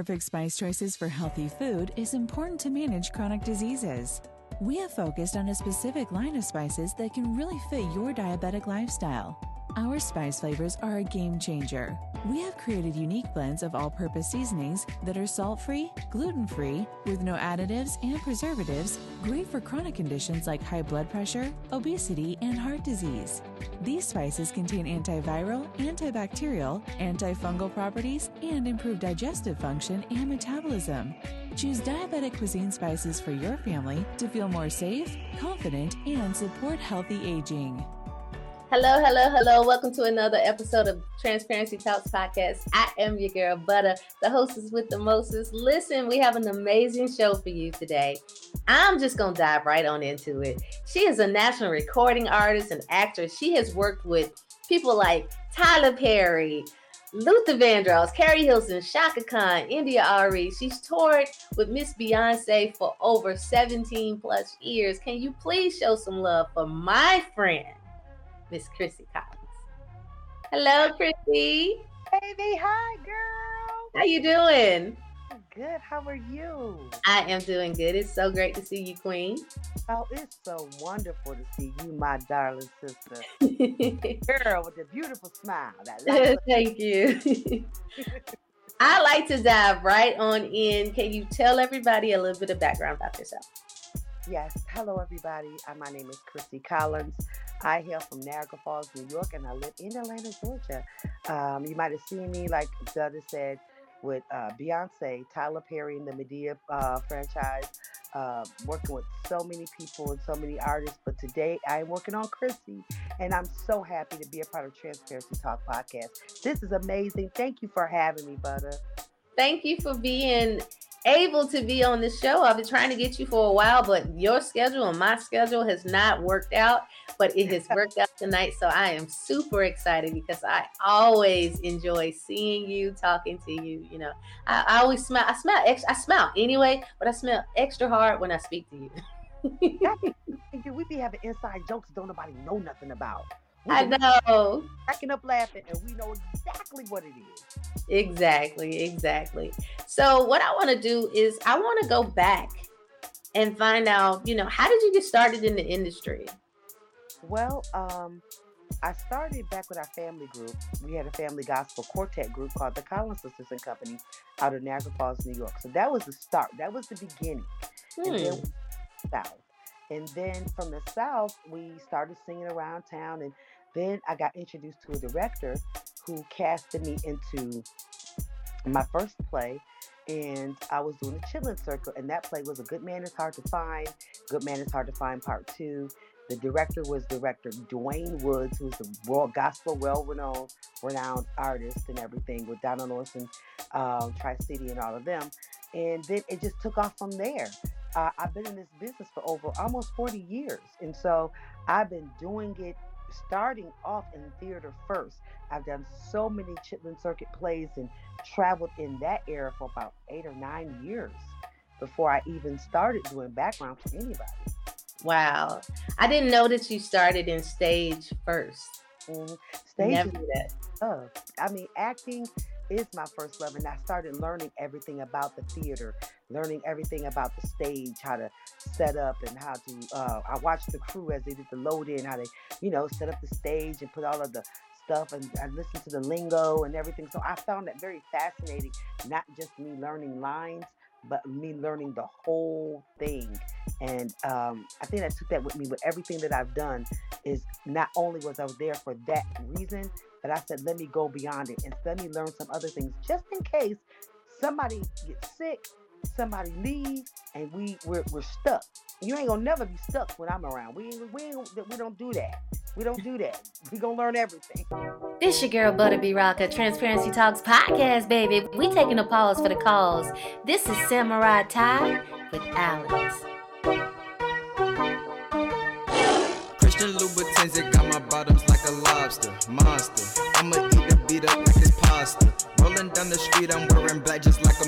perfect spice choices for healthy food is important to manage chronic diseases. We have focused on a specific line of spices that can really fit your diabetic lifestyle. Our spice flavors are a game changer. We have created unique blends of all purpose seasonings that are salt free, gluten free, with no additives and preservatives, great for chronic conditions like high blood pressure, obesity, and heart disease. These spices contain antiviral, antibacterial, antifungal properties, and improve digestive function and metabolism. Choose diabetic cuisine spices for your family to feel more safe, confident, and support healthy aging. Hello, hello, hello. Welcome to another episode of Transparency Talks Podcast. I am your girl, Butter, the hostess with the mostest. Listen, we have an amazing show for you today. I'm just going to dive right on into it. She is a national recording artist and actress. She has worked with people like Tyler Perry, Luther Vandross, Keri Hilson, Chaka Khan, India Arie. She's toured with Miss Beyonce for over 17 plus years. Can you please show some love for my friend? Miss Crissy Collins. Hello, Crissy. Baby, hi, girl. How you doing? Good. How are you? I am doing good. It's so great to see you, Queen. Oh, it's so wonderful to see you, my darling sister. Girl with a beautiful smile. That Thank you. I like to dive right on in. Can you tell everybody a little bit of background about yourself? Yes. Hello, everybody. Uh, my name is Crissy Collins. I hail from Niagara Falls, New York, and I live in Atlanta, Georgia. Um, you might have seen me, like Butter said, with uh, Beyonce, Tyler Perry, and the Madea uh, franchise, uh, working with so many people and so many artists. But today I am working on Crissy, and I'm so happy to be a part of Transparency Talk podcast. This is amazing. Thank you for having me, Butter. Thank you for being able to be on the show. I've been trying to get you for a while, but your schedule and my schedule has not worked out, but it has worked out tonight. So I am super excited because I always enjoy seeing you, talking to you. You know, I, I always smell, I smell, I smell anyway, but I smell extra hard when I speak to you. We be having inside jokes don't nobody know nothing about. I know. cracking up laughing, and we know exactly what it is. Exactly, exactly. So what I want to do is I want to go back and find out, you know, how did you get started in the industry? Well, um, I started back with our family group. We had a family gospel quartet group called the Collins Sisters and Company out of Niagara Falls, New York. So that was the start. That was the beginning. And then Hmm. south. And then from the south, we started singing around town. And then I got introduced to a director who casted me into my first play. And I was doing the Chitlin Circuit, and that play was A Good Man is Hard to Find. Good Man is Hard to Find Part Two. The director was director Dwayne Woods, who's a world gospel, well-renowned, renowned artist and everything with Donald Lawrence, um, Tri City, and all of them. And then it just took off from there. Uh, I've been in this business for over almost 40 years, and so I've been doing it starting off in theater first. I've done so many Chitlin Circuit plays and traveled in that era for about eight or nine years before I even started doing background for anybody. Wow. I didn't know that you started in stage first. Mhm. Stage Never that. I mean, acting is my first love, and I started learning everything about the theater, learning everything about the stage, how to set up and how to. Uh, I watched the crew as they did the load in, how they, you know, set up the stage and put all of the stuff, and I listened to the lingo and everything. So I found that very fascinating. Not just me learning lines, but me learning the whole thing. And um, I think I took that with me with everything that I've done. Is not only was I there for that reason, but I said let me go beyond it and let me learn some other things just in case somebody gets sick, somebody leaves, and we we're, we're stuck. You ain't gonna never be stuck when I'm around. We we ain't, we don't do that. We don't do that. We gonna learn everything. This your girl Butter B Rocker, Transparency Talks podcast, baby. We taking a pause for the cause. This is Samurai Ty with Alex. Christian Louboutins, it got my bottoms like a lobster, monster. I'ma eat the beat up like it's pasta. Rolling down the street, I'm wearing black just like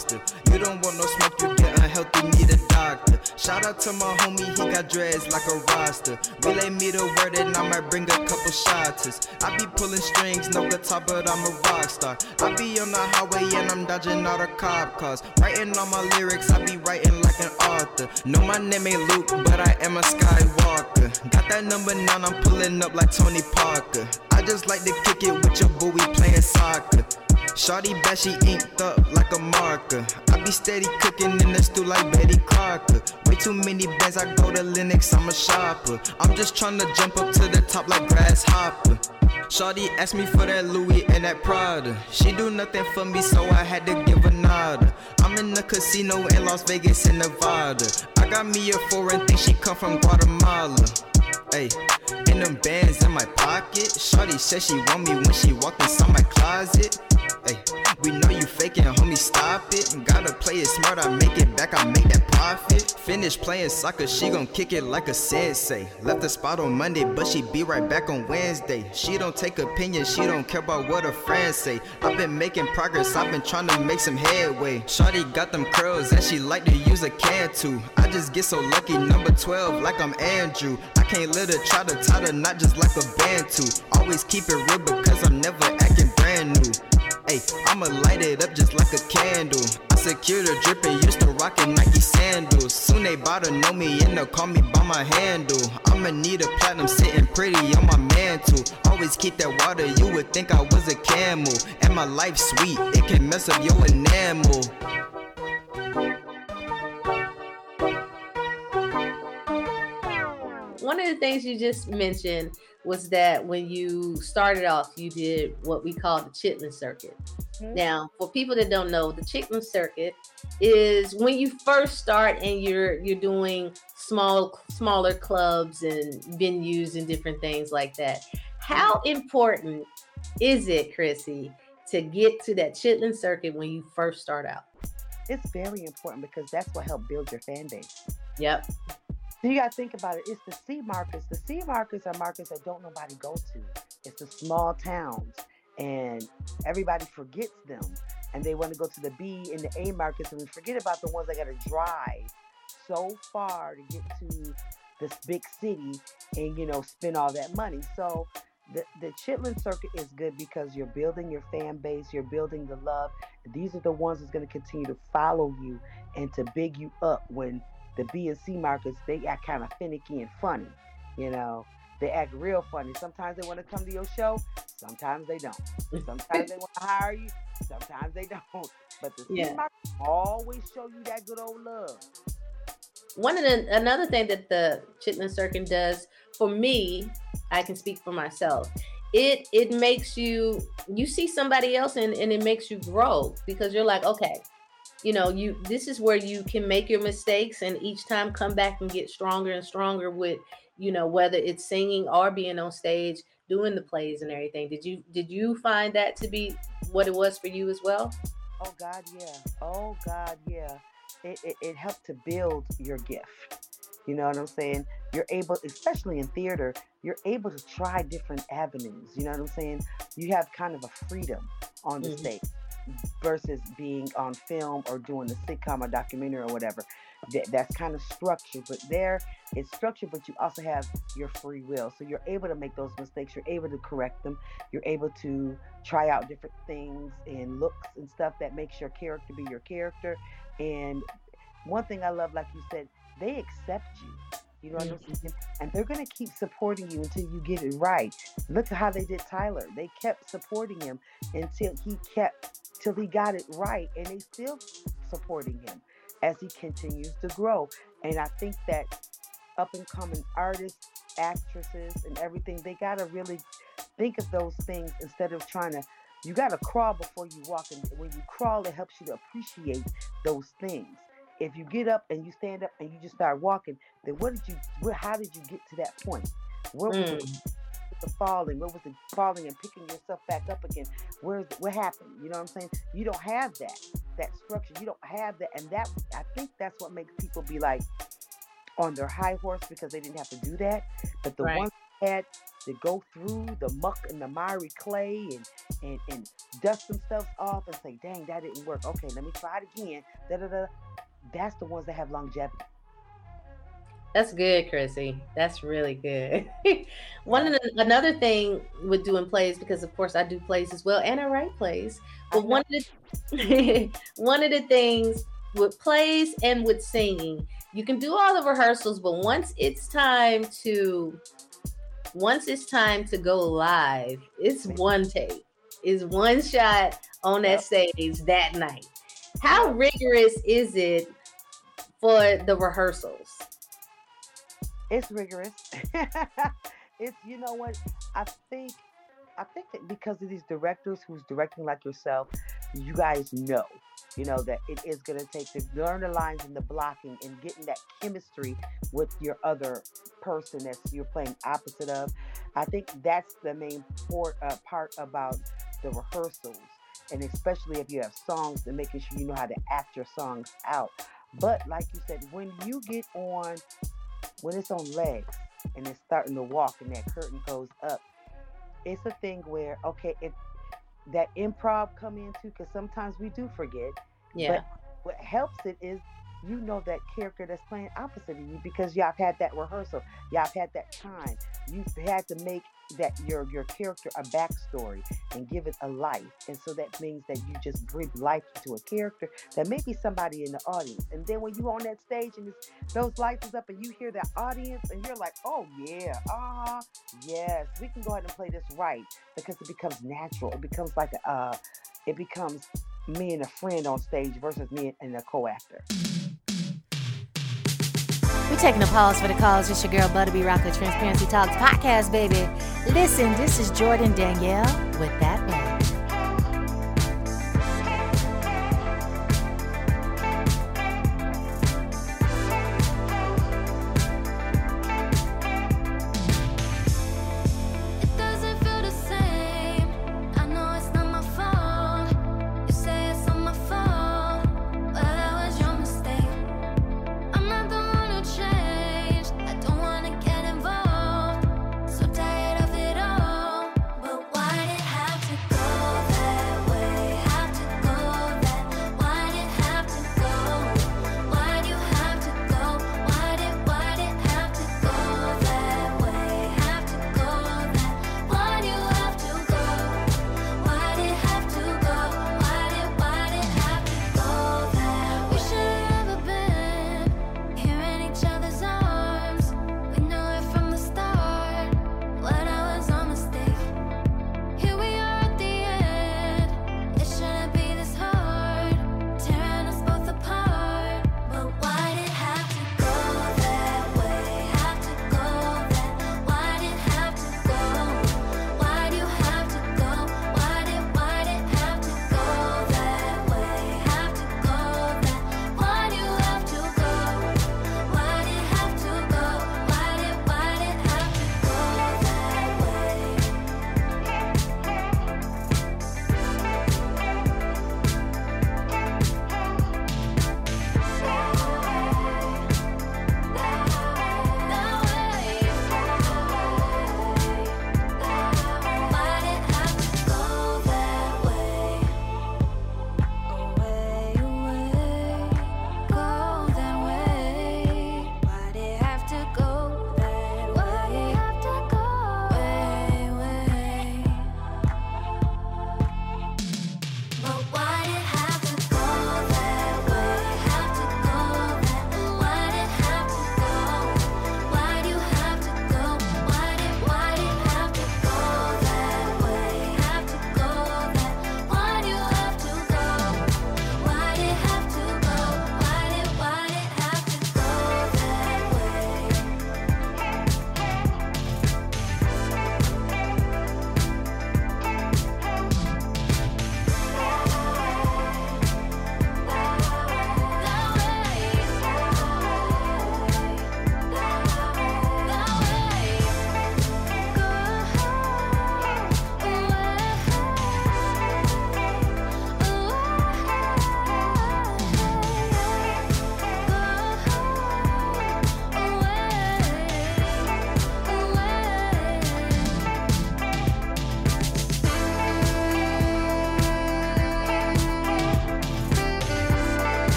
You don't want no smoke, you get unhealthy, need a doctor. Shout out to my homie, he got dreads like a roster. Relay me the word and I might bring a couple shots. I be pulling strings, no guitar, but I'm a rock star. I be on the highway and I'm dodging all the cop cars. Writing all my lyrics, I be writing like an author. No, my name ain't Luke, but I am a Skywalker. Got that number nine, I'm pulling up like Tony Parker. I just like to kick it with your boo, we playing soccer. Shawty bad, she inked up like a marker. I be steady cooking in the stew like Betty Crocker. Way too many bands, I go to Lenox, I'm a shopper. I'm just trying to jump up to the top like Grasshopper. Shawty asked me for that Louis and that Prada. She do nothing for me, so I had to give her nada. I'm in the casino in Las Vegas in Nevada. I got me a foreign thing, she come from Guatemala. Hey, in them bands in my pocket. Shawty said she want me when she walked inside my closet. Hey, we know you faking, homie, stop it. Gotta play it smart, I make it back, I make that profit. Finish playing soccer, she gon' kick it like a sensei. Left the spot on Monday, but she be right back on Wednesday. She don't take opinions, she don't care about what her friends say. I've been making progress, I've been trying to make some headway. Shawty got them curls and she like to use a can too. I just get so lucky, number 12, like I'm Andrew. I can't let her try to tie the knot just like a band too. Always keep it real because I'm never acting. Hey, I'ma light it up just like a candle. I secure the drip and used to rockin' Nike sandals. Soon they bout to know me and they'll call me by my handle. I'ma need a platinum sitting pretty on my mantle. Always keep that water, you would think I was a camel. And my life sweet, it can mess up your enamel. One of the things you just mentioned was that when you started off, you did what we call the Chitlin Circuit. Mhm. Now, for people that don't know, the Chitlin Circuit is when you first start and you're you're doing small smaller clubs and venues and different things like that. How important is it, Crissy, to get to that Chitlin Circuit when you first start out? It's very important because that's what helped build your fan base. Yep. So you gotta think about it. It's the C markets. The C markets are markets that don't nobody go to. It's the small towns, and everybody forgets them, and they want to go to the B and the A markets, and we forget about the ones that gotta drive so far to get to this big city and you know spend all that money. So the the Chitlin circuit is good because you're building your fan base, you're building the love. These are the ones that's going to continue to follow you and to big you up when the B and C markets they act kind of finicky and funny. You know, they act real funny. Sometimes they want to come to your show, sometimes they don't. Sometimes they want to hire you, sometimes they don't. But the Yeah. C markets always show you that good old love. one of the another thing that the chitlin circuit does for me i can speak for myself it it makes you you see somebody else and, and it makes you grow because you're like okay you know you this is where you can make your mistakes and each time come back and get stronger and stronger with you know whether it's singing or being on stage doing the plays and everything did you did you find that to be what it was for you as well Oh God, yeah. Oh God, yeah. It, it, it helped to build your gift. You know what I'm saying? You're able, especially in theater, you're able to try different avenues. You know what I'm saying? You have kind of a freedom on the Mhm. stage versus being on film or doing a sitcom or documentary or whatever. That, that's kind of structured, but there it's structured, but you also have your free will. So you're able to make those mistakes. You're able to correct them. You're able to try out different things and looks and stuff that makes your character be your character. And one thing I love, like you said, they accept you. You know what I'm mm-hmm. saying? And they're gonna keep supporting you until you get it right. Look at how they did Tyler. They kept supporting him until he kept till he got it right, and they still supporting him. as he continues to grow. And I think that up and coming artists, actresses, and everything, they got to really think of those things instead of trying to. You got to crawl before you walk, and when you crawl, it helps you to appreciate those things. If you get up and you stand up and you just start walking, then what did you? Where, how did you get to that point? Where was Mm. it the falling? Where was it falling and picking yourself back up again? Where's what happened? You know what I'm saying? You don't have that that structure. You don't have that, and that I think that's what makes people be like on their high horse because they didn't have to do that. But the Right. ones that had to go through the muck and the miry clay and and and dust themselves off and say, "Dang, that didn't work. Okay, let me try it again." Da da da. That's the ones that have longevity. That's good, Crissy. That's really good. One of the another thing with doing plays, because of course I do plays as well, and I write plays. But one of the one of the things with plays and with singing, you can do all the rehearsals, but once it's time to once it's time to go live, it's one take, it's one shot on that stage that night. How rigorous is it for the rehearsals? It's rigorous. it's you know what I think. I think that because of these directors who's directing like yourself, you guys know, you know that it is going to take to learn the lines and the blocking and getting that chemistry with your other person that you're playing opposite of. I think that's the main port, uh, part about the rehearsals, and especially if you have songs and making sure you know how to act your songs out. But like you said, when you get on when it's on legs and it's starting to walk and that curtain goes up, it's a thing where okay, if that improv come into because sometimes we do forget. Yeah. What helps it is you know that character that's playing opposite of you because y'all have had that rehearsal, y'all have had that time. You've had to make that your your character a backstory and give it a life, and so that means that you just breathe life into a character that may be somebody in the audience. And then when you on that stage and those lights is up and you hear that audience and you're like, oh yeah, ah, yes, we can go ahead and play this right because it becomes natural. It becomes like a, uh, it becomes me and a friend on stage versus me and a co-actor. Taking a pause for the cause. It's your girl Butterby Rocker Transparency Talks podcast, baby. Listen, this is Jordan Danielle with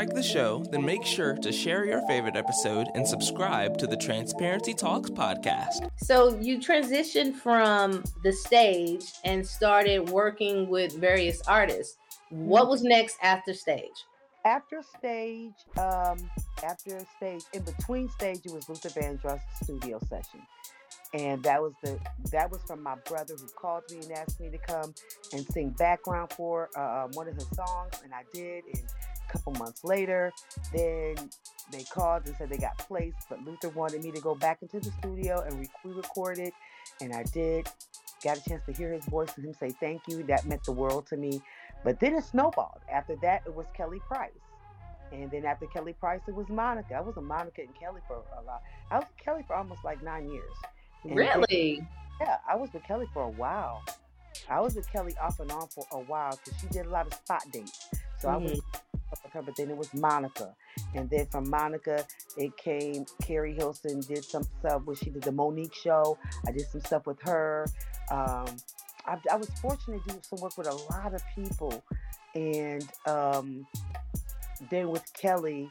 like the show, then make sure to share your favorite episode and subscribe to the Transparency Talks podcast. So you transitioned from the stage and started working with various artists. What was next after stage? After stage, um, after stage, in between stage, it was Luther Vandross studio session. And that was the that was from my brother who called me and asked me to come and sing background for uh, um, one of his songs, and I did. And a couple months later, then they called and said they got placed, but Luther wanted me to go back into the studio and re- we recorded, and I did. Got a chance to hear his voice and him say thank you. That meant the world to me. But then it snowballed. After that, it was Kelly Price. And then after Kelly Price, it was Monica. I was a Monica and Kelly for a lot. I was with Kelly for almost like nine years. And then- Really? yeah, I was with Kelly for a while. I was with Kelly off and on for a while because she did a lot of spot dates. So I was mm-hmm. With but then it was Monica. And then from Monica, it came Keri Hilson did some stuff where she did the Mo'Nique show. I did some stuff with her. Um, I, I was fortunate to do some work with a lot of people. And um, then with Kelly,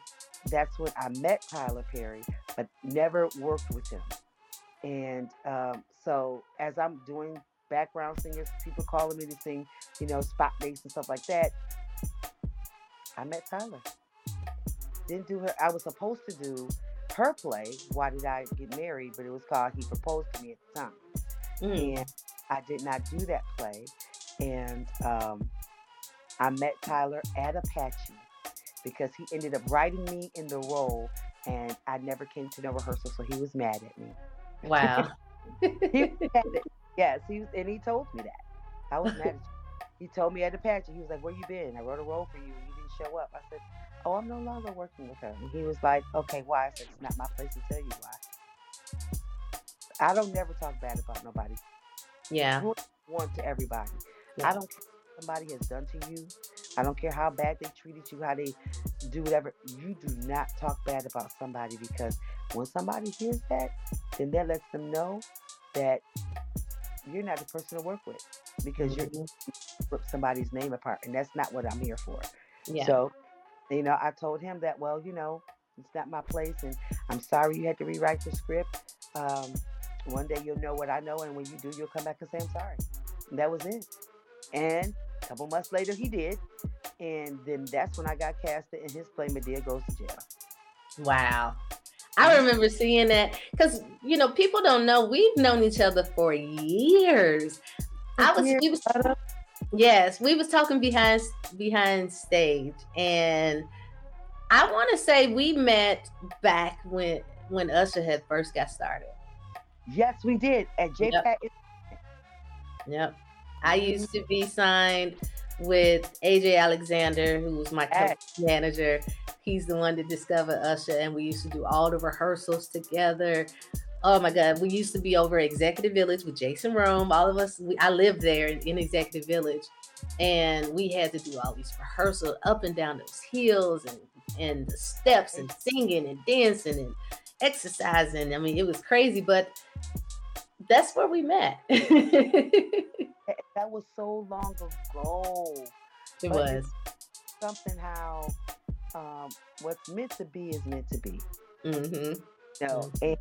that's when I met Tyler Perry, but never worked with him. And um, so as I'm doing background singers, people calling me to sing, you know, spot dates and stuff like that, I met Tyler. Didn't do her. I was supposed to do her play. Why did I get married? But it was called He Proposed to Me at the time, Mm. and I did not do that play. And um, I met Tyler at Apache because he ended up writing me in the role, and I never came to no rehearsal, so he was mad at me. Wow. he was mad at, yes, he was, and he told me that. I was mad at you. He told me at Apache, he was like, Where you been? I wrote a role for you and you show up. I said, Oh, I'm no longer working with her. And he was like, Okay, why? I said, It's not my place to tell you why. I don't never talk bad about nobody. Yeah. One to everybody. Yeah. I don't care what somebody has done to you. I don't care how bad they treated you, how they do whatever. You do not talk bad about somebody because when somebody hears that, then that lets them know that you're not the person to work with because you're Mhm. rip somebody's name apart, and that's not what I'm here for. Yeah. So, you know, I told him that, well, you know, it's not my place, and I'm sorry you had to rewrite the script. Um, one day you'll know what I know, and when you do, you'll come back and say I'm sorry. And that was it. And a couple months later, he did, and then that's when I got casted in his play. Madea goes to jail. Wow. I remember seeing that because you know people don't know we've known each other for years. I was was yes we was talking behind behind stage and I want to say we met back when when Usher had first got started. Yes, we did at J Yep. Yep. I used to be signed with AJ Alexander, who was my Yes. co-manager. He's the one that discovered Usher, and we used to do all the rehearsals together. Oh my God, we used to be over at Executive Village with Jason Rome. All of us, we, I lived there in, in Executive Village, and we had to do all these rehearsals up and down those hills and and the steps and singing and dancing and exercising. I mean, it was crazy, but that's where we met. That- was so long ago. But was. something how um, what's meant to be is meant to be. hmm No, and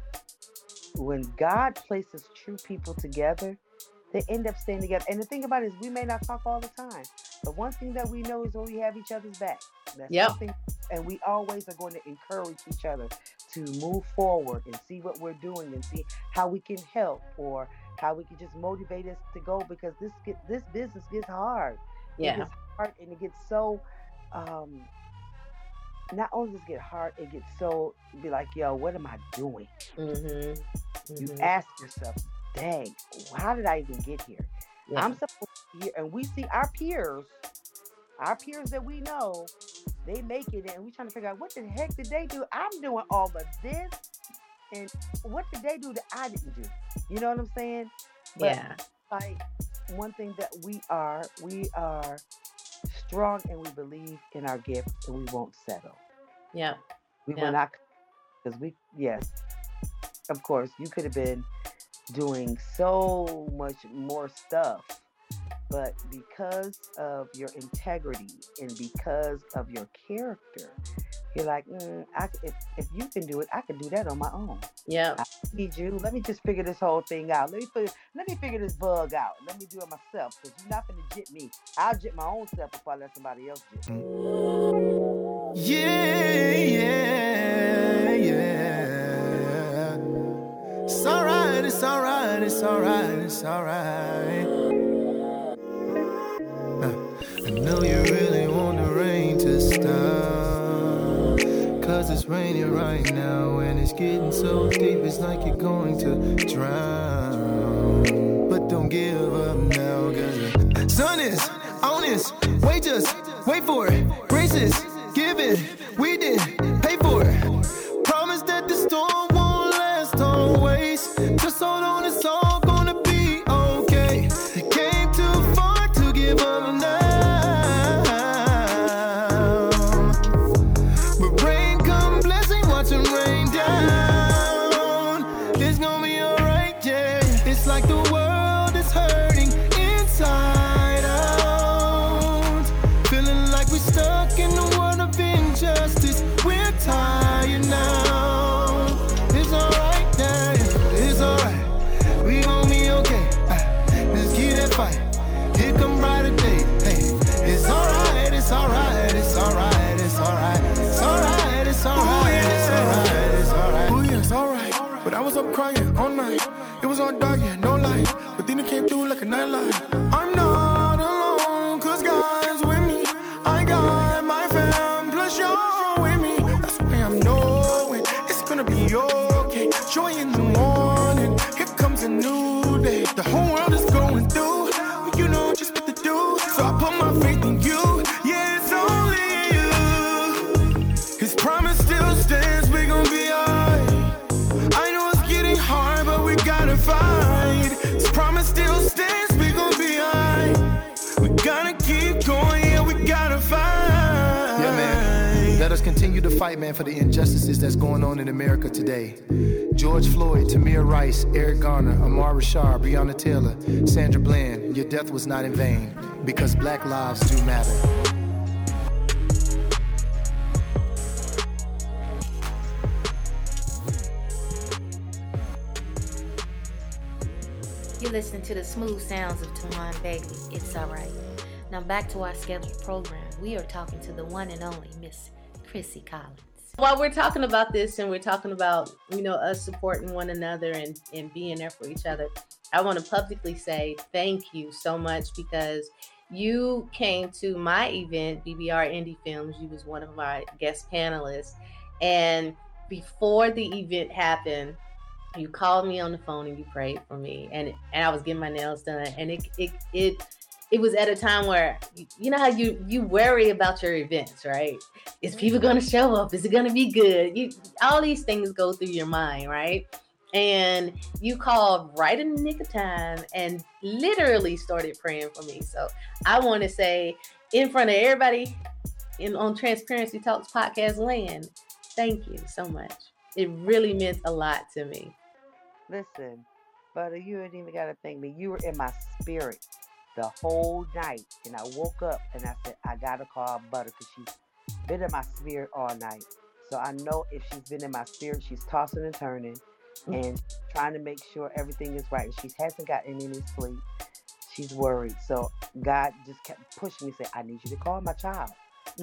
when God places true people together, they end up staying together. And the thing about it is, we may not talk all the time, but one thing that we know is when we have each other's back. That's Yep. something, and we always are going to encourage each other to move forward and see what we're doing and see how we can help or how we can just motivate us to go because this get this business gets hard. It Yeah. gets hard and it gets so um not only does it get hard, it gets so be like, yo, what am I doing? hmm You ask yourself, dang, how did I even get here? Yeah. I'm supposed to be here, and we see our peers, our peers that we know, they make it, and we trying to figure out what the heck did they do? I'm doing all of this, and what did they do that I didn't do? You know what I'm saying? But yeah. like one thing that we are, we are strong, and we believe in our gift, and we won't settle. Yeah. We Yeah. will not, because we, yes, of course, you could have been doing so much more stuff, but because of your integrity and because of your character, You're like, mm, I, c- if, if you can do it, I can do that on my own. Yeah. I need you. Let me just figure this whole thing out. Let me figure, let me figure this bug out. Let me do it myself. Because you're not gonna jit me. I'll jit my own self before I let somebody else jit me. Yeah, yeah, yeah. It's alright, it's alright, it's alright, it's alright. Uh, raining right now and it's getting so deep, it's like you're going to drown. But don't give up now, cause the sun is on its way, just wait for it. Graces, give it, we did fight, man, for the injustices that's going on in America today. George Floyd, Tamir Rice, Eric Garner, Amar Rashard, Breonna Taylor, Sandra Bland, your death was not in vain because black lives do matter. You're listening to the smooth sounds of Tawan Bailey. It's alright. Now back to our scheduled program. We are talking to the one and only Miss Crissy Collins. While we're talking about this and we're talking about, you know, us supporting one another and, and being there for each other, I want to publicly say thank you so much because you came to my event, BBR Indie Films. You was one of my guest panelists. And before the event happened, you called me on the phone and you prayed for me. And and I was getting my nails done. And it it it it was at a time where you, know how you you worry about your events, right? Is people gonna show up? Is it gonna be good? You all these things go through your mind, right? And you called right in the nick of time and literally started praying for me. So I want to say in front of everybody in on Transparency Talks podcast land, thank you so much. It really meant a lot to me. Listen, Butter, you ain't even got to thank me. You were in my spirit the whole night. And I woke up and I said, I got to call Butter because she's been in my spirit all night. So I know if she's been in my spirit, she's tossing and turning and trying to make sure everything is right. She hasn't gotten any sleep. She's worried. So God just kept pushing me, say, I need you to call my child.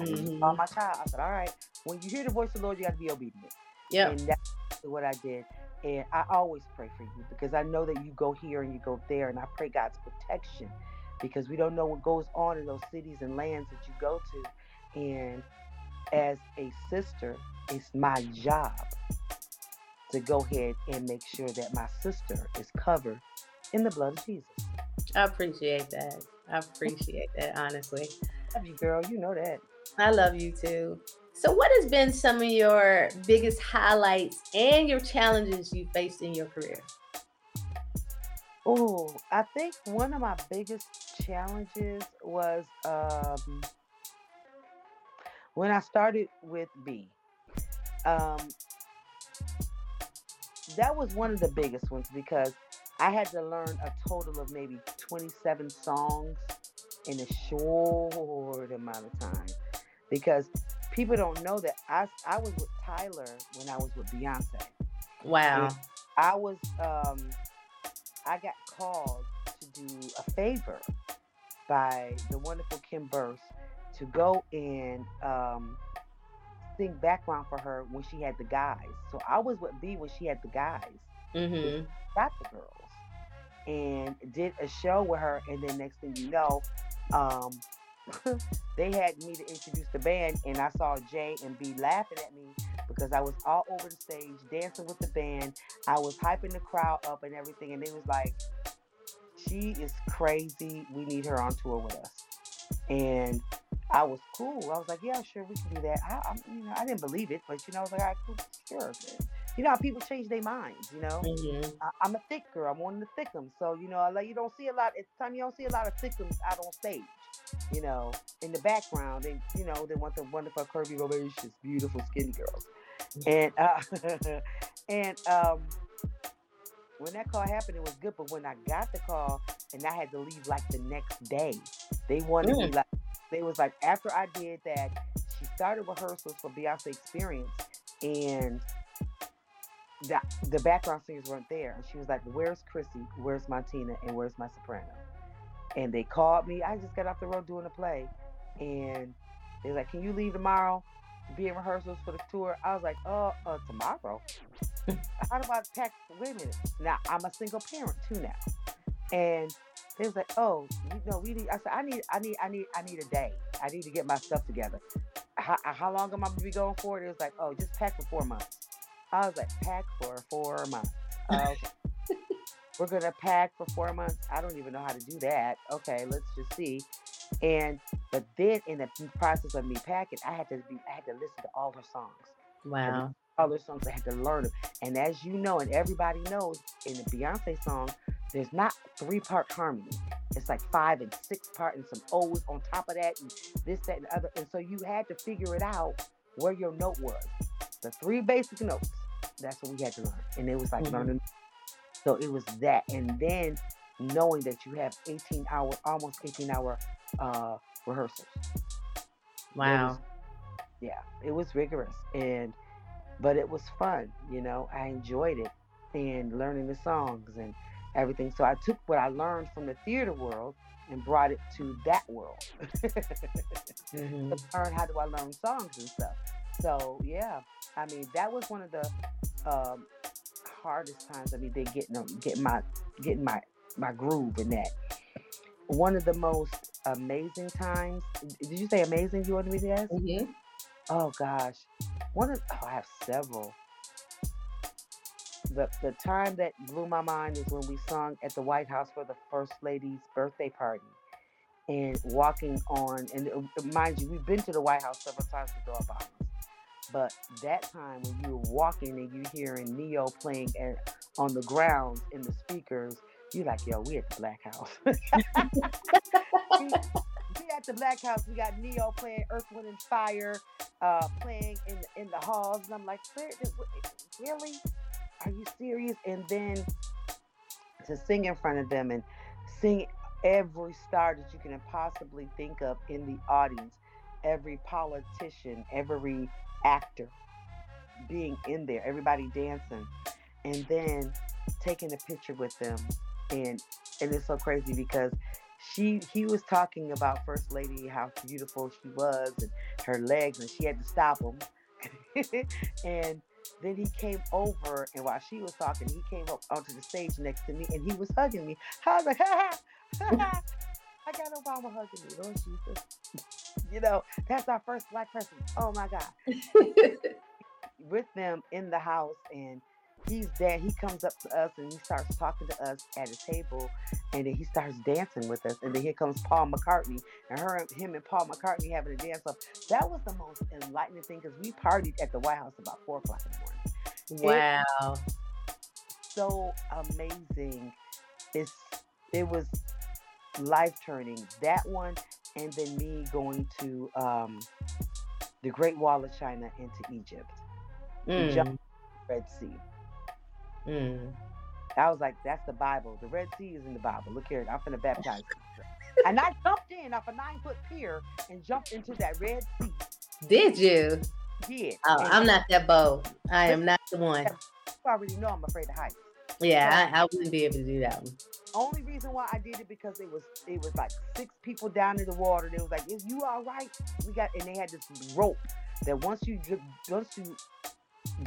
I need you to call Mhm. my child. I said, All right. When you hear the voice of the Lord, you got to be obedient. Yeah. And that's what I did. And I always pray for you because I know that you go here and you go there. And I pray God's protection because we don't know what goes on in those cities and lands that you go to. And as a sister, it's my job to go ahead and make sure that my sister is covered in the blood of Jesus. I appreciate that. I appreciate that, honestly. Love you, girl. You know that. I love you too. So, what has been some of your biggest highlights and your challenges you faced in your career? Oh, I think one of my biggest challenges was um, when I started with B. Um, that was one of the biggest ones because I had to learn a total of maybe 27 songs in a short amount of time because people don't know that I I was with Tyler when I was with Beyonce. Wow. And I was um I got called to do a favor by the wonderful Kim Burse to go and um sing background for her when she had the guys. So I was with B when she had the guys. Mm-hmm. Got the girls. And did a show with her and then next thing you know, um they had me to introduce the band and I saw Jay and B laughing at me because I was all over the stage dancing with the band. I was hyping the crowd up and everything and they was like, She is crazy. We need her on tour with us. And I was cool. I was like, Yeah, sure, we can do that. I, I you know, I didn't believe it, but you know, I was like, all right, cool, sure. You know how people change their minds, you know? Mm-hmm. I, I'm a thick girl. I'm one of the thickums. So, you know, I like you don't see a lot the time you don't see a lot of thickums out on stage. You know, in the background, and you know, they want the wonderful, curvy, robacious, beautiful, skinny girls. And uh and um when that call happened, it was good. But when I got the call and I had to leave like the next day, they wanted me Mm. like they was like after I did that, she started rehearsals for Beyonce Experience and the, the background singers weren't there. And she was like, Where's Crissy? Where's Martina? And where's my soprano? And they called me. I just got off the road doing a play. And they was like, Can you leave tomorrow to be in rehearsals for the tour? I was like, Uh, uh tomorrow? How do I pack? Wait a minute. Now, I'm a single parent too now. And they was like, Oh, you know, we need I said, I need, I need, I need, I need a day. I need to get my stuff together. How, how long am I gonna be going for? It was like, oh, just pack for four months. I was like, pack for four months. Okay. We're gonna pack for four months. I don't even know how to do that. Okay, let's just see. And but then in the process of me packing, I had to be I had to listen to all her songs. Wow. All her songs, I had to learn them. And as you know, and everybody knows, in the Beyonce song, there's not three part harmony. It's like five and six part and some O's on top of that, and this, that, and other. And so you had to figure it out where your note was. The three basic notes. That's what we had to learn. And it was like Mhm. learning. So it was that. And then knowing that you have 18 hour, almost 18 hour uh, rehearsals. It Wow. was- yeah, it was rigorous and but it was fun, you know. I enjoyed it and learning the songs and everything. So I took what I learned from the theater world and brought it to that world. Mhm. to learn how do I learn songs and stuff. So yeah, I mean that was one of the um, hardest times. I mean, they getting them- getting my getting my my groove in that. One of the most amazing times. Did you say amazing? You wanted me to ask? Mhm. Oh gosh, one of oh, I have several. The the time that blew my mind is when we sung at the White House for the First Lady's birthday party, and walking on. And uh, mind you, we've been to the White House several times with the Obamas, but that time when you were walking and you're hearing Ne-Yo playing on the ground in the speakers, you're like, yo, we at the Black House. we, we at the Black House. We got Ne-Yo playing Earth, Wind, and Fire, uh, playing in the, in the halls, and I'm like, "Where- really? Are you serious? And then to sing in front of them and sing every star that you can possibly think of in the audience, every politician, every actor being in there, everybody dancing, and then taking a picture with them. And and it's so crazy because she he was talking about First Lady, how beautiful she was and her legs, and she had to stop him. and then he came over, and while she was talking, he came up onto the stage next to me, and he was hugging me. I was like, ha ha, ha, ha. I got Obama hugging me, Lord Jesus. you know, that's our first black person. Oh my God. With them in the house, and he's there. He comes up to us and he starts talking to us at a table, and then he starts dancing with us. And then here comes Paul McCartney, and her, him, and Paul McCartney having a dance up. That was the most enlightening thing because we partied at the White House about four o'clock in the morning. Wow. so amazing. It's it was life turning. That one, and then me going to um, the Great Wall of China into Egypt, Mm. the Red Sea. Mm. I was like, that's the Bible. The Red Sea is in the Bible. Look here, I'm finna baptize. And I jumped in off a nine foot pier and jumped into that Red Sea Did you? Yeah. Oh, and I'm not that bold. I am not the one. You already know I'm afraid of heights. Yeah, I, I wouldn't be able to do that one. Only reason why I did it because it was it was like six people down in the water. They was like, "Is you all right?" We got and they had this rope that once you once you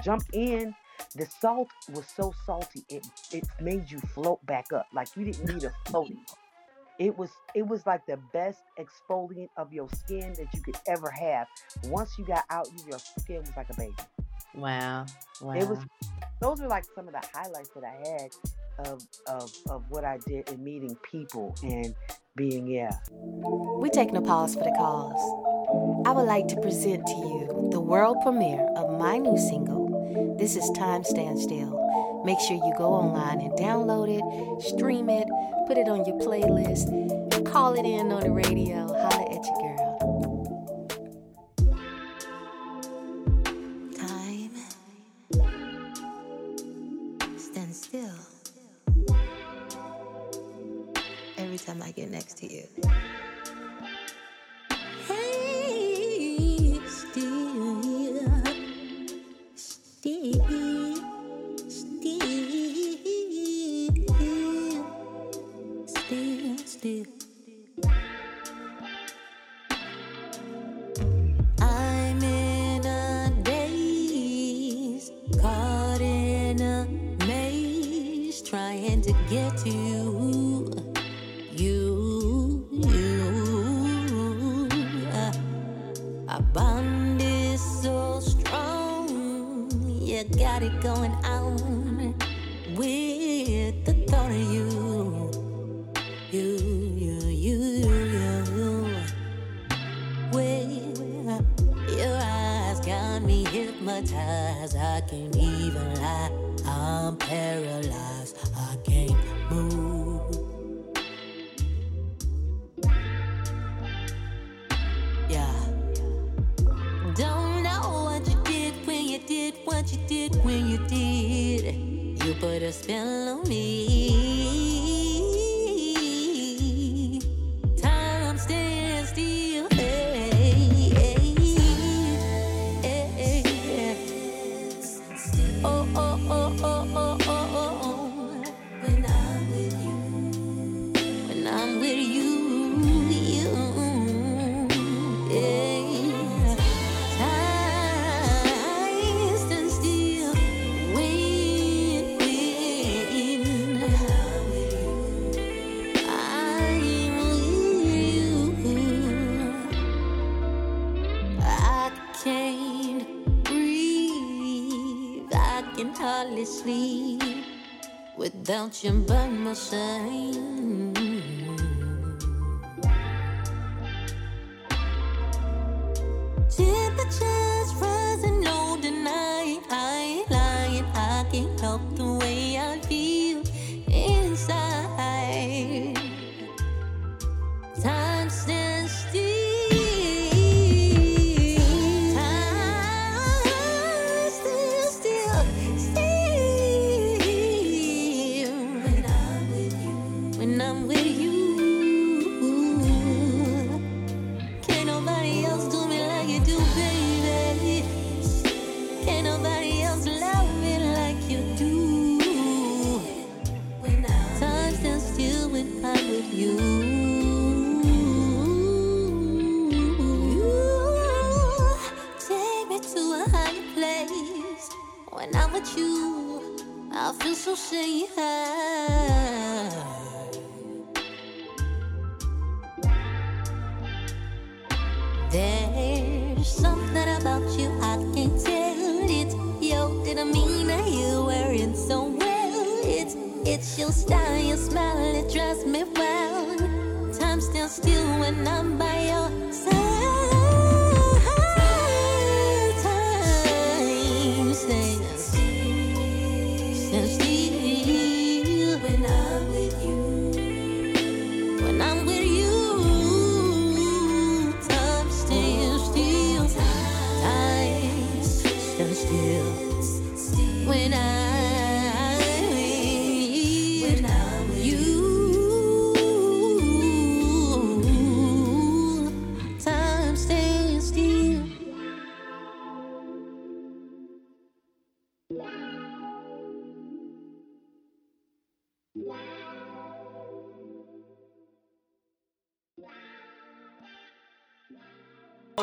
jumped in, the salt was so salty it it made you float back up like you didn't need a floating. It was it was like the best exfoliant of your skin that you could ever have. Once you got out, your skin was like a baby. Wow. Wow. It was those are like some of the highlights that I had of of of what I did in meeting people and being yeah. We taking a pause for the cause. I would like to present to you the world premiere of my new single. This is Time Stand Still. Make sure you go online and download it, stream it, put it on your playlist, call it in on the radio, holla at your girl. Without you by my side.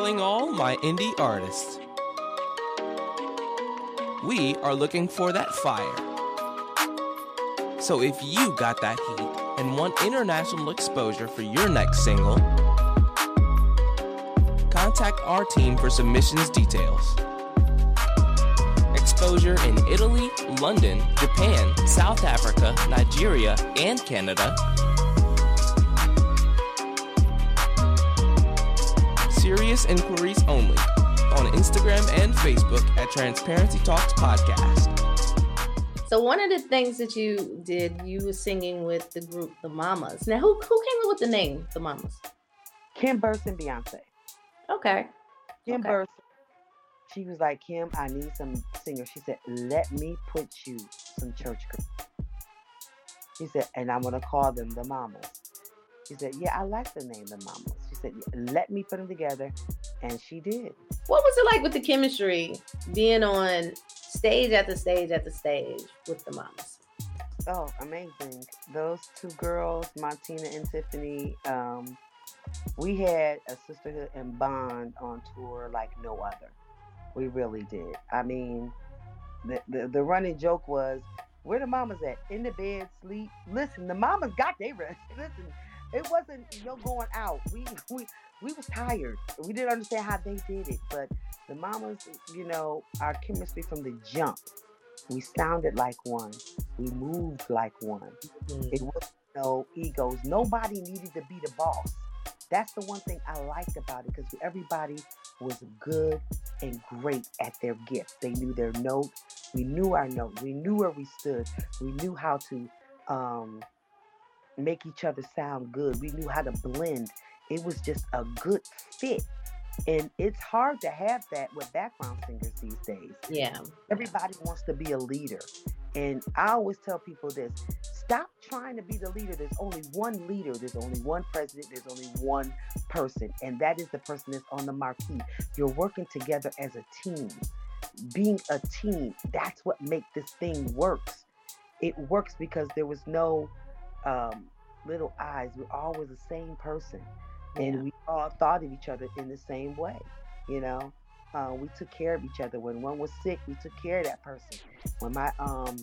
Calling all my indie artists. We are looking for that fire. So if you got that heat and want international exposure for your next single, contact our team for submissions details. Exposure in Italy, London, Japan, South Africa, Nigeria, and Canada. Serious inquiries only on Instagram and Facebook at Transparency Talks Podcast. So one of the things that you did, you were singing with the group The Mamas. Now, who who came up with the name The Mamas? Kim Burse and Beyonce. Okay. Kim Okay. Burse. She was like, Kim, I need some singers. She said, let me put you some church girls. She said, and I'm gonna call them the Mamas. She said, yeah, I like the name the Mamas. Said, let me put them together, and she did. What was it like with the chemistry being on stage after stage after stage with the Mamas? Oh, amazing. Those two girls, Montina and Tiffany, um, we had a sisterhood and bond on tour like no other. We really did. I mean, the, the, the running joke was, where the mamas at? In the bed, sleep. Listen, the mamas got their rest. Listen, it wasn't no going out. We we we was tired. We didn't understand how they did it, but the mamas, you know, our chemistry from the jump. We sounded like one. We moved like one. It was no egos. Nobody needed to be the boss. That's the one thing I liked about it because everybody was good and great at their gift. They knew their note. We knew our note. We knew where we stood. We knew how to um, make each other sound good. We knew how to blend. It was just a good fit. And it's hard to have that with background singers these days. Yeah. Everybody wants to be a leader. And I always tell people this stop trying to be the leader. There's only one leader, there's only one president, there's only one person, and that is the person that's on the marquee. You're working together as a team. Being a team, that's what makes this thing works. It works because there was no um, little eyes. We're always the same person, and we all thought of each other in the same way. You know, uh, we took care of each other. When one was sick, we took care of that person. When my um,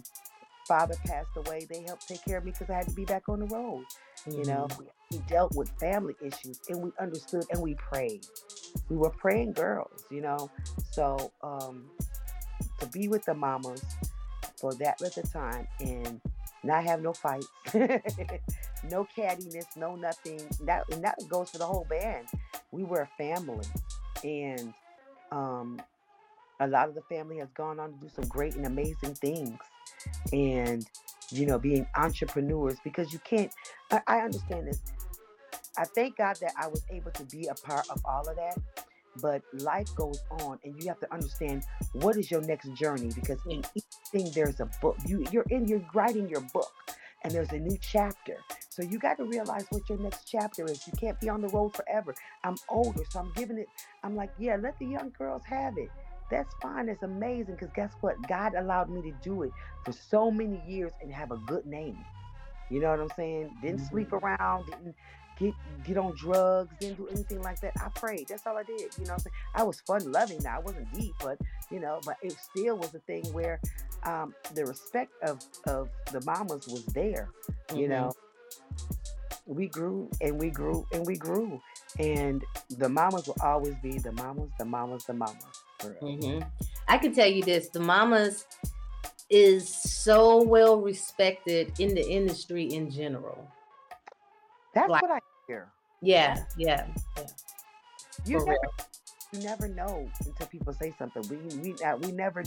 father passed away, they helped take care of me because I had to be back on the road. You know, we, we dealt with family issues and we understood and we prayed. We were praying girls, you know. So um, to be with the mamas for that length of time and not have no fights, no cattiness, no nothing. That and that goes for the whole band. We were a family, and um, a lot of the family has gone on to do some great and amazing things, and you know, being entrepreneurs because you can't. I, I understand this. I thank God that I was able to be a part of all of that. But life goes on, and you have to understand what is your next journey because in each thing there's a book. You you're in you're writing your book, and there's a new chapter. So you got to realize what your next chapter is. You can't be on the road forever. I'm older, so I'm giving it. I'm like, yeah, let the young girls have it. That's fine. It's amazing because guess what? God allowed me to do it for so many years and have a good name. You know what I'm saying? Didn't mm-hmm. sleep around. Didn't get get on drugs. Didn't do anything like that. I prayed. That's all I did. You know? I was fun loving. Now I wasn't deep, but you know, but it still was a thing where um, the respect of of the mamas was there. You Mhm. know, we grew and we grew and we grew, and the mamas will always be the mamas, the mamas, the mamas. For real. hmm I can tell you this: the Mamas is so well respected in the industry in general. That's Like- what I hear. Yeah, yeah, yeah. You For never, real. you never know until people say something. We we uh, we never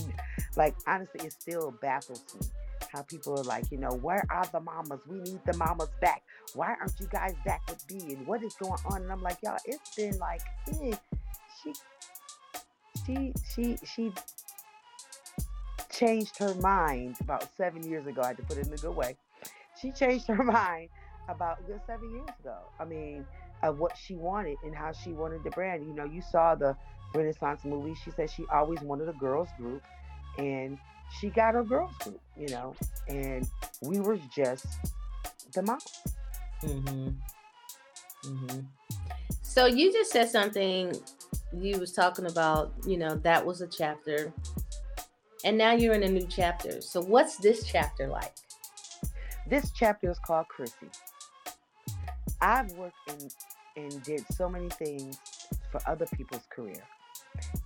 like honestly, it still baffles me how people are like, you know, where are the mamas? We need the mamas back. Why aren't you guys back with B? And what is going on? And I'm like, y'all, it's been like, eh, she, she, she, she changed her mind about seven years ago. I had to put it in a good way. She changed her mind about a good seven years ago. I mean, of what she wanted and how she wanted the brand. You know, you saw the Renaissance movie. She said she always wanted a girls group, and she got her girls group. You know, and we were just the mom. Mm-hmm. Mm-hmm. So you just said something you was talking about, you know, that was a chapter. And now you're in a new chapter. So what's this chapter like? This chapter is called Crissy. I've worked and and did so many things for other people's career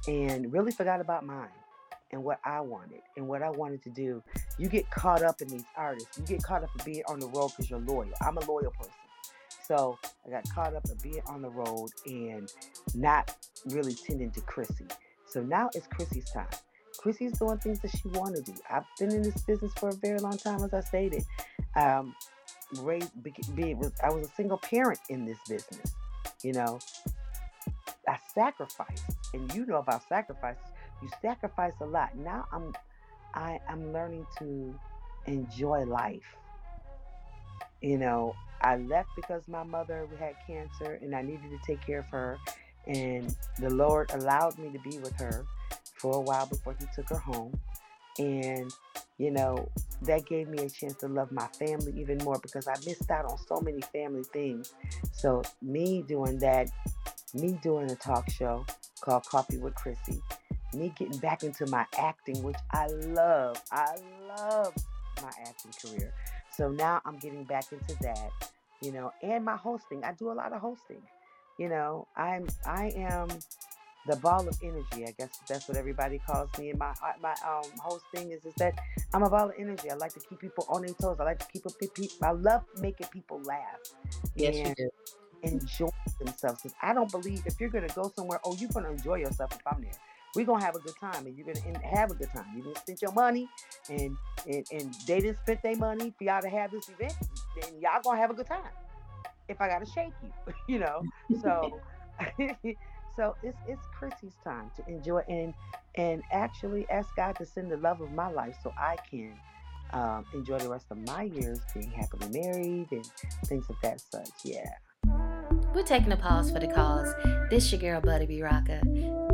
and really forgot about mine and what I wanted and what I wanted to do. You get caught up in these artists. You get caught up in being on the road because you're loyal. I'm a loyal person. So I got caught up in being on the road and not really tending to Crissy. So now it's Crissy's time. Crissy's doing things that she want to do. I've been in this business for a very long time, as I stated. Um, raised, be, be, was, I was a single parent in this business. You know, I sacrificed, and you know about sacrifices. You sacrifice a lot. Now I'm, I, I'm learning to enjoy life. You know, I left because my mother had cancer, and I needed to take care of her. And the Lord allowed me to be with her for a while before He took her home. And, you know, that gave me a chance to love my family even more because I missed out on so many family things. So, me doing that, me doing a talk show called Coffee with Crissy, me getting back into my acting, which I love. I love my acting career. So now I'm getting back into that, you know, and my hosting. I do a lot of hosting. You know, I'm I am the ball of energy. I guess that's what everybody calls me. And my my um hosting is is that I'm a ball of energy. I like to keep people on their toes. I like to keep people. I love making people laugh. Yes, you and do. Enjoy themselves. Because I don't believe if you're gonna go somewhere, oh, you're gonna enjoy yourself if I'm there. We're gonna have a good time, and you're gonna have a good time. You didn't spend your money, and and, and they didn't spend their money for y'all to have this event. Then y'all gonna have a good time. If I gotta shake you, you know. So. So it's it's Crissy's time to enjoy and and actually ask God to send the love of my life so I can um, enjoy the rest of my years being happily married and things of that such. Yeah. We're taking a pause for the cause. This your girl Butter B Rocker.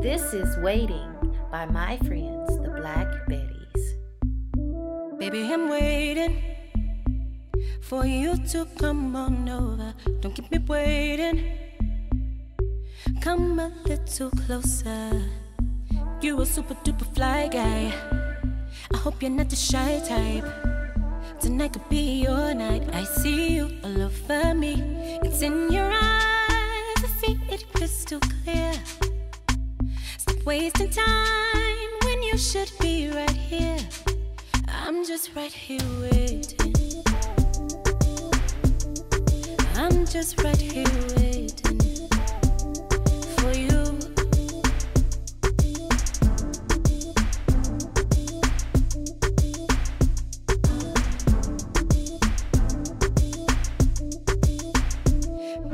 This is Waiting by my friends, the Black Betties. Baby, I'm waiting for you to come on over. Don't keep me waiting. Come a little closer. You a super duper fly guy. I hope you're not the shy type. Tonight could be your night. I see you all over me. It's in your eyes. I see it crystal clear. Stop wasting time when you should be right here. I'm just right here waiting. I'm just right here waiting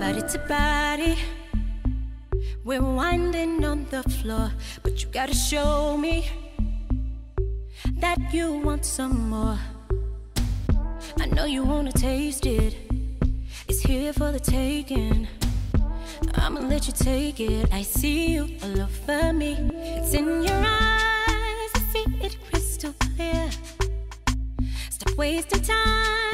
Body to body, we're winding on the floor, but you gotta show me that you want some more. I know you wanna taste it. It's here for the taking. I'ma let you take it. I see you all over me. It's in your eyes. I see it crystal clear. Stop wasting time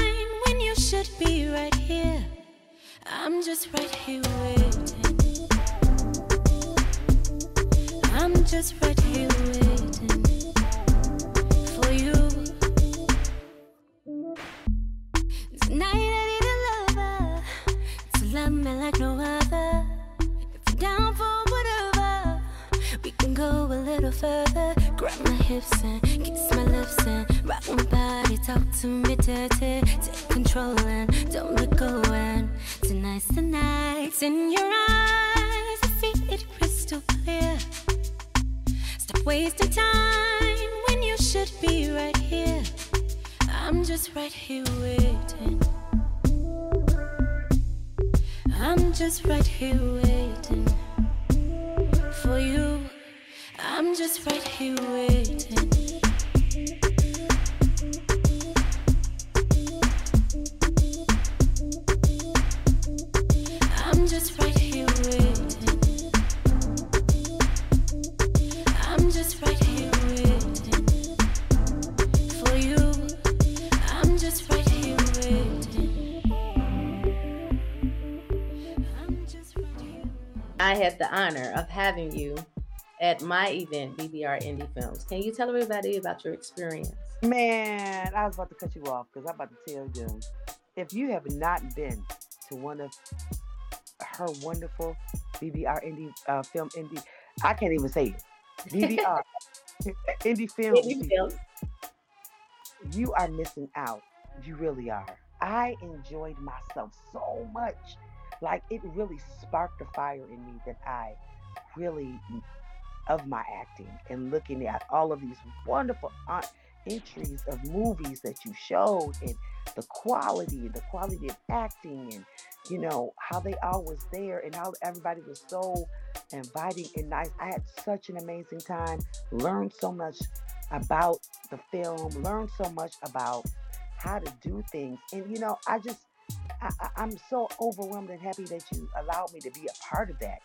I'm just right here waiting. I'm just right here waiting for you. Tonight I need a lover to love me like no other. If you're down for whatever, we can go a little further. Grab my hips and kiss my lips and rock my body. Talk to me dirty, take control and don't let go. And tonight's the night. It's in your eyes. I see it crystal clear. Stop wasting time when you should be right here. I'm just right here waiting. I'm just right here waiting for you. I'm just right here waiting. Had the honor of having you at my event, BBR Indie Films. Can you tell everybody about your experience? Man, I was about to cut you off because I'm about to tell you if you have not been to one of her wonderful BBR indie uh, film indie, I can't even say it. BBR indie films. Indie films. You are missing out. You really are. I enjoyed myself so much. Like it really sparked a fire in me that I really of my acting and looking at all of these wonderful entries of movies that you showed and the quality, the quality of acting and you know how they all was there and how everybody was so inviting and nice. I had such an amazing time, learned so much about the film, learned so much about how to do things. And you know, I just I, I, I'm so overwhelmed and happy that you allowed me to be a part of that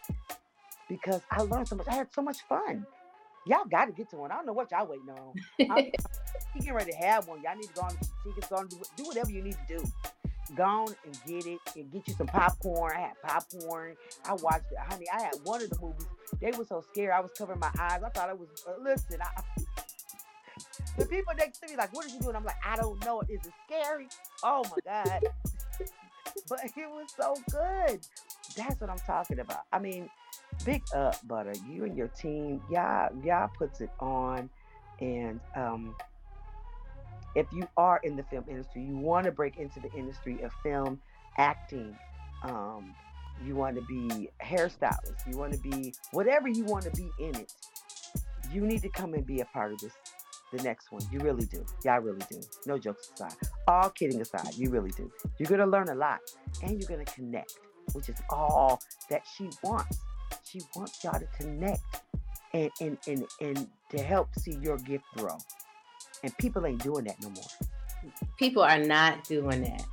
because I learned so much. I had so much fun. Y'all got to get to one. I don't know what y'all waiting on. I'm, you getting ready to have one. Y'all need to go on tickets, go on, do, do whatever you need to do. Go on and get it and get you some popcorn. I had popcorn. I watched it. Honey, I had one of the movies. They were so scared. I was covering my eyes. I thought it was, uh, listen, I, the people next to me like, what are you doing? I'm like, I don't know. Is it scary? Oh my God. But it was so good. That's what I'm talking about. I mean, big up, Butter. You and your team, y'all, y'all puts it on. And um, if you are in the film industry, you want to break into the industry of film acting. Um, you want to be hairstylist. You want to be whatever you want to be in it. You need to come and be a part of this. The next one, you really do. Y'all really do. No jokes aside. All kidding aside, you really do. You're gonna learn a lot, and you're gonna connect, which is all that she wants. She wants y'all to connect and and and and to help see your gift grow. And people ain't doing that no more. People are not doing that.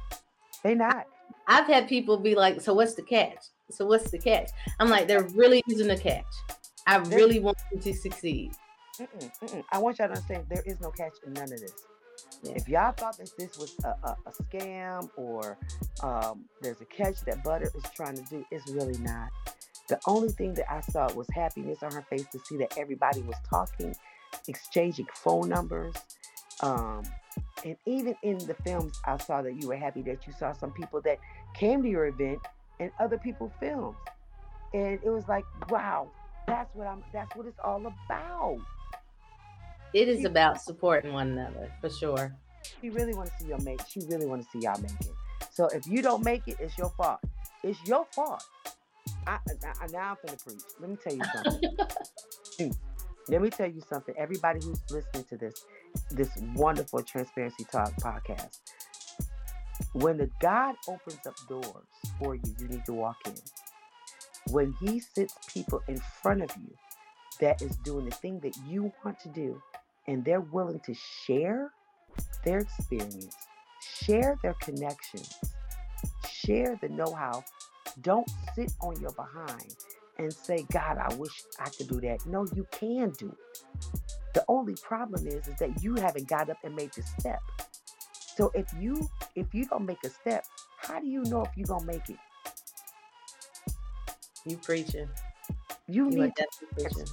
They not. I've had people be like, "So what's the catch? So what's the catch?" I'm like, "There really isn't a catch. I really want you to succeed." Mm-mm, mm-mm. I want y'all to understand there is no catch in none of this. If y'all thought that this was a, a, a scam or um, there's a catch that Butter is trying to do, it's really not. The only thing that I saw was happiness on her face to see that everybody was talking, exchanging phone numbers. Um, and even in the films, I saw that you were happy that you saw some people that came to your event and other people filmed. And it was like, wow, that's what I'm that's what it's all about. It is about supporting one another for sure. She really want to see your make. She really want to see y'all make it. So if you don't make it, it's your fault. It's your fault. I, I, now I'm gonna preach. Let me tell you something. Let me tell you something. Everybody who's listening to this, this wonderful Transparency Talk podcast, when the God opens up doors for you, you need to walk in. When He sits people in front of you that is doing the thing that you want to do, and they're willing to share their experience, share their connections, share the know how. Don't sit on your behind and say, God, I wish I could do that. No, you can do it. The only problem is, is that you haven't got up and made the step. So if you if you don't make a step, how do you know if you're gonna make it? You preaching. You, You need to preaching.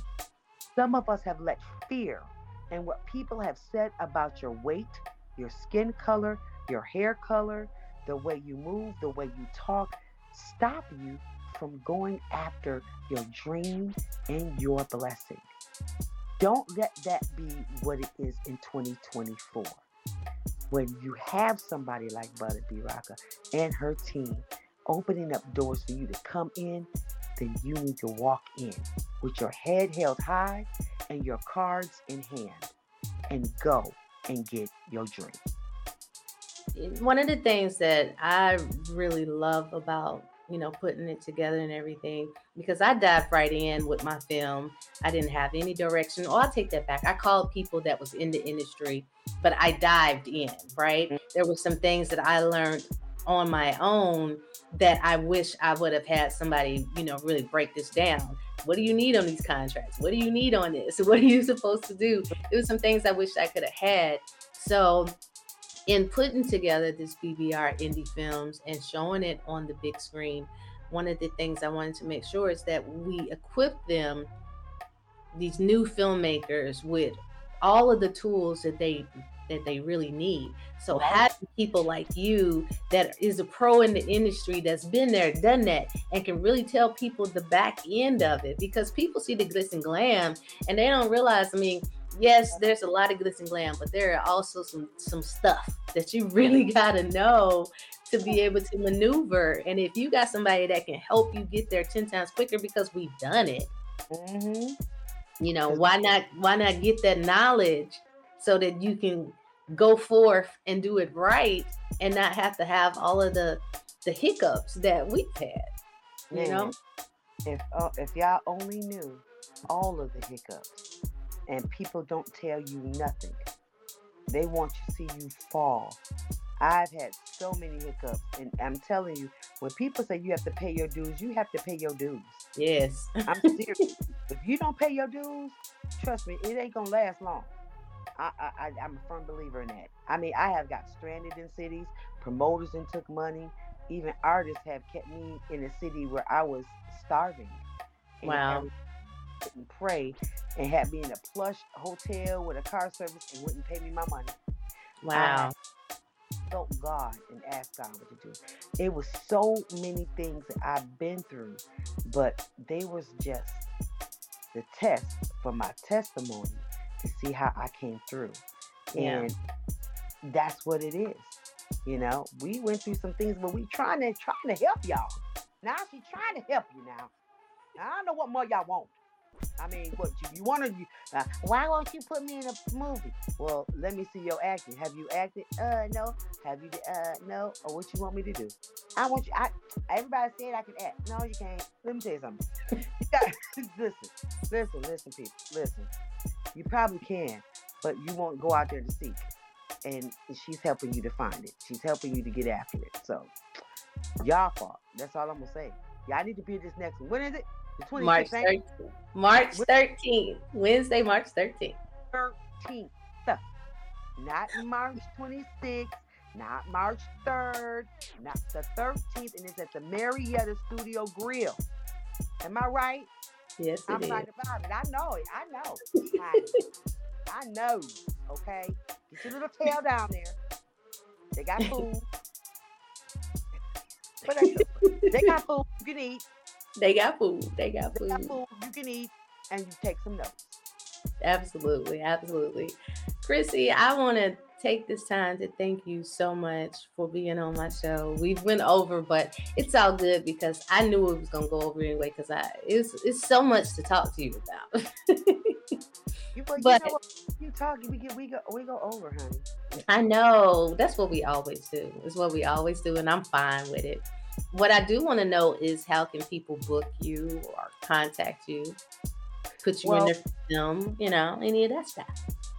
some of us have let fear and what people have said about your weight, your skin color, your hair color, the way you move, the way you talk, stop you from going after your dream and your blessing. Don't let that be what it is in 2024. When you have somebody like Butter B. And her team opening up doors for you to come in, then you need to walk in with your head held high and your cards in hand and go and get your dream. one of the things that I really love about you know putting it together and everything because I dived right in with my film. I didn't have any direction. Oh, I'll take that back. I called people that was in the industry, but I dived in. Right, mm-hmm. there were some things that I learned on my own that I wish I would have had somebody you know really break this down. What do you need on these contracts? What do you need on this? What are you supposed to do? It was some things I wish I could have had. So in putting together this BBR indie films and showing it on the big screen, one of the things I wanted to make sure is that we equip them, these new filmmakers, with all of the tools that they that they really need. So having people like you that is a pro in the industry that's been there, done that, and can really tell people the back end of it because people see the glitz and glam and they don't realize, I mean, yes, there's a lot of glitz and glam, but there are also some some stuff that you really gotta know to be able to maneuver. And if you got somebody that can help you get there 10 times quicker because we've done it, mm-hmm. you know, why not why not get that knowledge so that you can go forth and do it right and not have to have all of the the hiccups that we've had. You know? if uh, if y'all only knew all of the hiccups, and people don't tell you nothing, they want to see you fall. I've had so many hiccups, and I'm telling you, when people say you have to pay your dues, you have to pay your dues. Yes. I'm serious. if you don't pay your dues, trust me, it ain't gonna last long. I, I, I I'm a firm believer in that. I mean, I have got stranded in cities. Promoters and took money. Even artists have kept me in a city where I was starving. And Wow. And pray and had me in a plush hotel with a car service and wouldn't pay me my money. Wow. Sought God and asked God what to do. It was so many things that I've been through, but they was just the test for my testimony see how I came through. Yeah. And that's what it is. You know, we went through some things, but we trying to trying to help y'all. Now she's trying to help you now. I don't know what more y'all want. I mean, what you, you want to? You, uh, why won't you put me in a movie? Well, let me see your acting. Have you acted? Uh, no. Have you? Uh, no. Or what you want me to do? I want you. I everybody said I can act. No, you can't. Let me tell you something. Listen, listen, listen, people, listen. You probably can, but you won't go out there to seek. And she's helping you to find it. She's helping you to get after it. So, y'all fault. That's all I'm gonna say. Y'all need to be at this next one. When is it? The 26th. March ain't it? 13th. March 13th. Wednesday, March 13th. 13th. Not March 26th, not March 3rd, not the 13th, and it's at the Marietta Studio Grill. Am I right? Yes, I'm right about it. I know it. I know. honey. I know. Okay. Get your little tail down there. They got food. But they, they got food you can eat. They got food. They got food. They got food. food you can eat, and you take some notes. Absolutely, absolutely. Crissy, I want to take this time to thank you so much for being on my show. We've went over, but it's all good because I knew it was gonna go over anyway. Because I it's it's so much to talk to you about. You, but, But- you know what? You talking, we get we go we go over, honey. I know that's what we always do. It's what we always do, and I'm fine with it. What I do want to know is how can people book you or contact you, put you Well- in their film, you know, any of that stuff.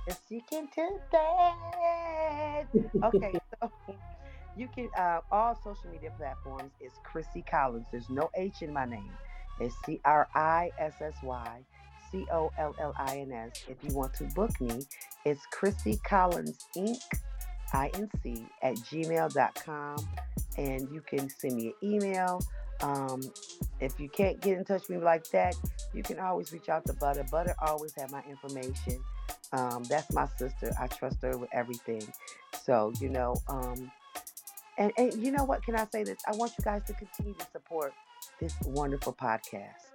Yes, you can do that. Okay, so you can uh, all social media platforms is Crissy Collins. There's no H in my name. It's C R I S S Y C O L L I N S. If you want to book me, it's Crissy Collins Inc. Inc. at gmail.com. And you can send me an email. Um, if you can't get in touch with me like that, you can always reach out to Butter. Butter always have my information. Um, that's my sister. I trust her with everything. So, you know, um, and, and you know what? Can I say this? I want you guys to continue to support this wonderful podcast.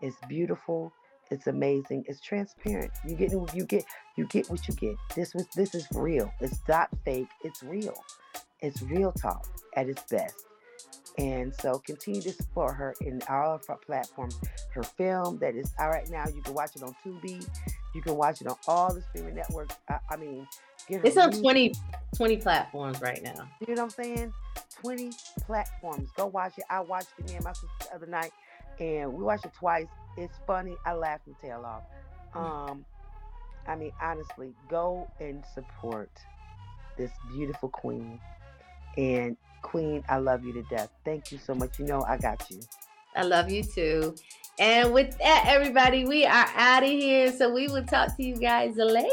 It's beautiful. It's amazing. It's transparent. You get you get you get what you get. This was this is real. It's not fake. It's real. It's real talk at its best. And so continue to support her in all of her platforms. Her film that is out right now. You can watch it on Tubi. You can watch it on all the streaming networks. I, I mean, It's on music. 20, 20 platforms right now. You know what I'm saying? 20 platforms. Go watch it. I watched it me and my sister the other night, and we watched it twice. It's funny. I laughed my tail off. Um, I mean, honestly, go and support this beautiful queen. And Queen, I love you to death. Thank you so much. You know, I got you. I love you too. And with that, everybody, we are out of here. So we will talk to you guys later.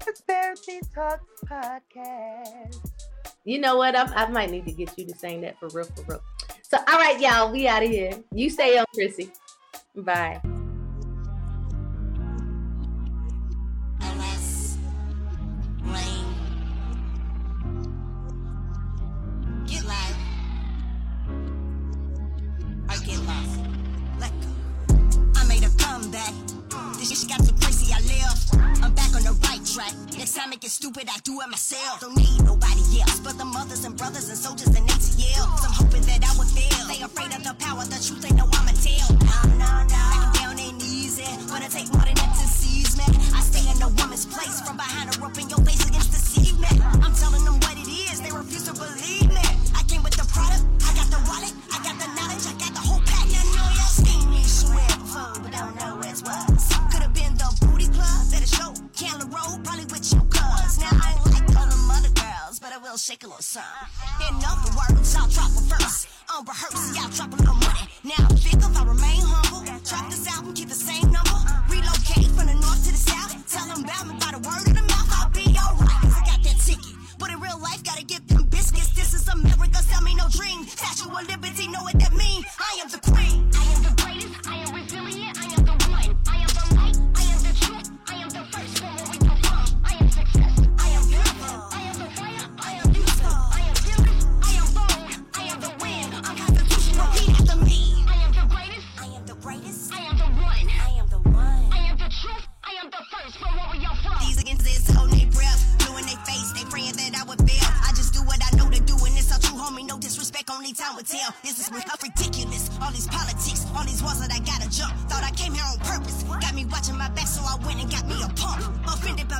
Prosperity Talks Podcast. You know what? I'm, i might need to get you to sing that for real, for real. So, all right, y'all, we out of here. You stay on, Crissy. Bye. do it myself. Don't need nobody else but the mothers and brothers and soldiers and ATL. I'm hoping that I would fail. They afraid of the power, the truth, they know I'm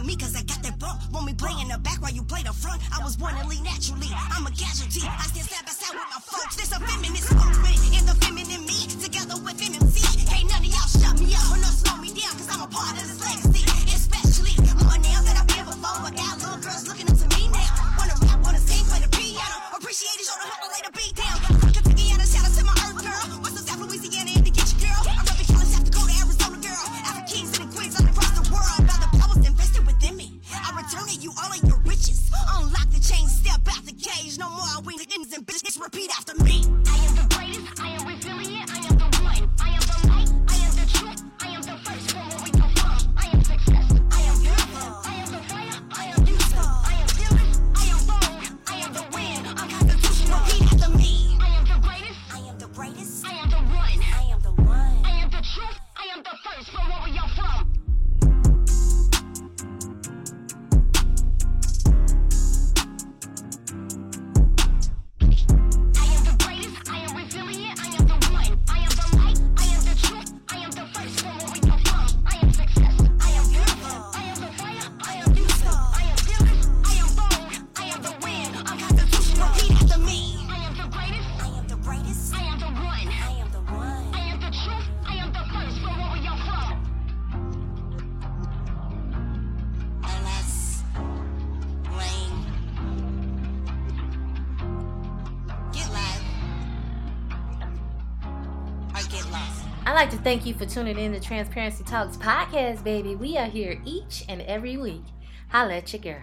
me cause I got that bump. Want me playing the back while you play the front? I was born to lead naturally. I'm a casualty. I stand side by side with my folks. This a feminist movement. Thank you for tuning in to Transparency Talks podcast, baby. We are here each and every week. Holla at your girl.